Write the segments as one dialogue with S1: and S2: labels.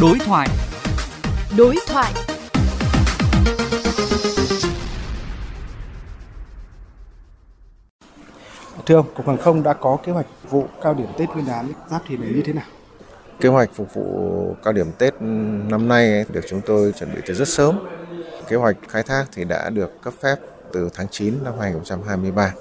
S1: Đối thoại.
S2: Đối thoại.
S3: Thưa ông, Cục Hàng không đã có kế hoạch vụ cao điểm Tết Nguyên đán Giáp Thìn này như thế nào?
S4: Kế hoạch phục vụ cao điểm Tết năm nay được chúng tôi chuẩn bị từ rất sớm. Kế hoạch khai thác thì đã được cấp phép từ tháng 9 năm 2023.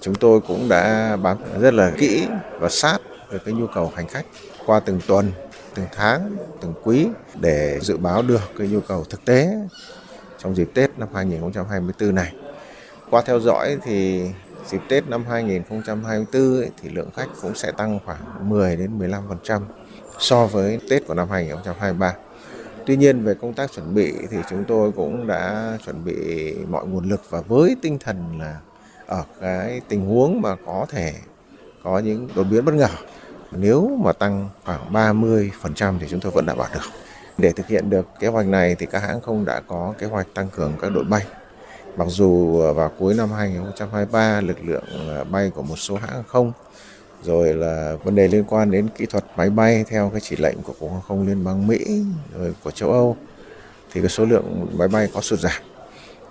S4: Chúng tôi cũng đã bám rất là kỹ và sát về cái nhu cầu hành khách qua từng tuần, từng tháng, từng quý để dự báo được cái nhu cầu thực tế trong dịp Tết năm 2024 này. Qua theo dõi thì dịp Tết năm 2024 ấy, thì lượng khách cũng sẽ tăng khoảng 10 đến 15% so với Tết của năm 2023. Tuy nhiên về công tác chuẩn bị thì chúng tôi cũng đã chuẩn bị mọi nguồn lực và với tinh thần là ở cái tình huống mà có thể có những đột biến bất ngờ. Nếu mà tăng khoảng 30% thì chúng tôi vẫn đảm bảo được. Để thực hiện được kế hoạch này thì các hãng không đã có kế hoạch tăng cường các đội bay. Mặc dù vào cuối năm 2023 lực lượng ờ, bay của một số hãng không, rồi là vấn đề liên quan đến kỹ thuật máy bay theo cái chỉ lệnh của Cục Hàng không Liên bang Mỹ, rồi của châu Âu, thì cái số lượng máy bay có sụt giảm.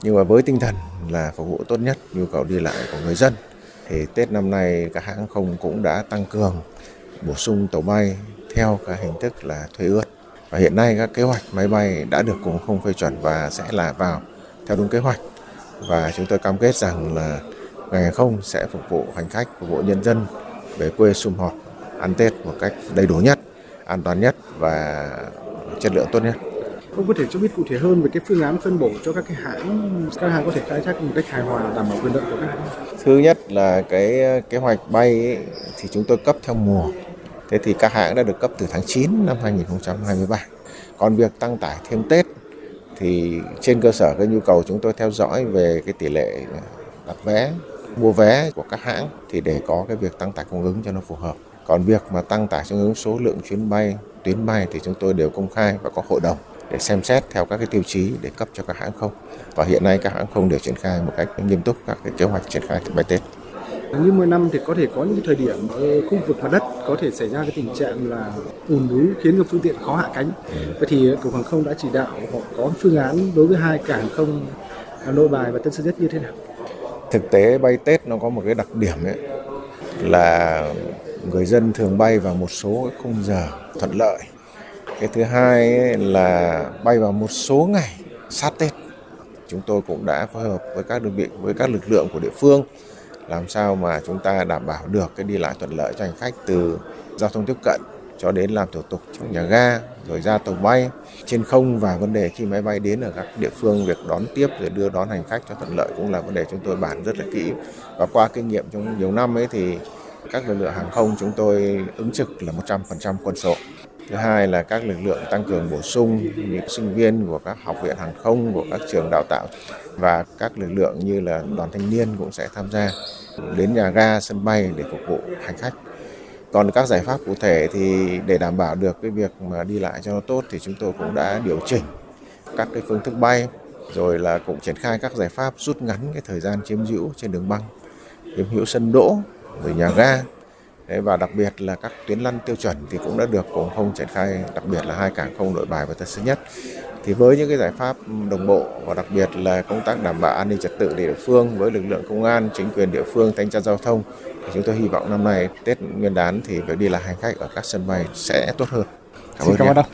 S4: Nhưng mà với tinh thần là phục vụ tốt nhất, nhu cầu đi lại của người dân, thì Tết năm nay các hãng không cũng đã tăng cường bổ sung tàu bay theo cái hình thức là thuê ướt. Và hiện nay các kế hoạch máy bay đã được Cục không phê chuẩn và sẽ là vào theo đúng kế hoạch. Và chúng tôi cam kết rằng là ngành hàng không sẽ phục vụ hành khách, phục vụ nhân dân về quê sum họp ăn Tết một cách đầy đủ nhất, an toàn nhất và chất lượng tốt nhất.
S3: Ông có thể cho biết cụ thể hơn về cái phương án phân bổ cho các cái hãng, các hãng có thể khai thác một cách hài hòa đảm bảo quyền lợi của các hãng.
S4: Thứ nhất là cái kế hoạch bay ấy, thì chúng tôi cấp theo mùa. Thế thì các hãng đã được cấp từ tháng 9 năm 2023. Còn việc tăng tải thêm Tết thì trên cơ sở cái nhu cầu chúng tôi theo dõi về cái tỷ lệ à, đặt vé mua vé của các hãng thì để có cái việc tăng tải cung ứng cho nó phù hợp. Còn việc mà tăng tải cung ứng số lượng chuyến bay, tuyến bay thì chúng tôi đều công khai và có hội đồng để xem xét theo các cái tiêu chí để cấp cho các hãng không. Và hiện nay các hãng không đều triển khai một cách nghiêm túc các cái kế hoạch triển khai bay Tết.
S3: Như mỗi năm thì có thể có những thời điểm ở khu vực mặt đất có thể xảy ra cái tình trạng là ùn ứ khiến cho phương tiện khó hạ cánh. Vậy thì ờ, cục hàng không đã chỉ đạo họ có phương án đối với hai cảng không à, Nội Bài và Tân Sơn Nhất như thế nào?
S4: Thực tế bay Tết nó có một cái đặc điểm ấy là người dân thường bay vào một số khung giờ thuận lợi. Cái thứ hai ấy là bay vào một số ngày sát Tết. Chúng tôi cũng đã phối hợp với các đơn vị, với các lực lượng của địa phương làm sao mà chúng ta đảm bảo được cái đi lại thuận lợi cho hành khách từ giao thông tiếp cận cho đến làm thủ tục trong nhà ga, rồi ra tàu bay? Trên không và vấn đề khi máy bay đến ở các địa phương, việc đón tiếp rồi đưa đón hành khách cho thuận lợi cũng là vấn đề chúng tôi bàn rất là kỹ. Và qua kinh nghiệm trong nhiều năm ấy thì các lực lượng hàng không chúng tôi ứng trực là 100% quân số thứ hai là các lực lượng tăng cường bổ sung những sinh viên của các học viện hàng không, của các trường đào tạo và các lực lượng như là đoàn thanh niên cũng sẽ tham gia đến nhà ga, sân bay để phục vụ hành khách. Còn các giải pháp cụ thể thì để đảm bảo được cái việc mà đi lại cho nó tốt thì chúng tôi cũng đã điều chỉnh các cái phương thức bay, rồi là cũng triển khai các giải pháp rút ngắn cái thời gian chiếm hữu trên đường băng, chiếm hữu sân đỗ rồi nhà ga và đặc biệt là các tuyến lăn tiêu chuẩn thì cũng đã được cục không triển khai đặc biệt là hai cảng không nội bài và tân sơn nhất. Thì với những cái giải pháp đồng bộ và đặc biệt là công tác đảm bảo an ninh trật tự địa phương với lực lượng công an chính quyền địa phương thanh tra giao thông thì chúng tôi hy vọng năm nay tết nguyên đán thì việc đi lại hành khách ở các sân bay sẽ tốt hơn.
S3: Cảm ơn, cảm ơn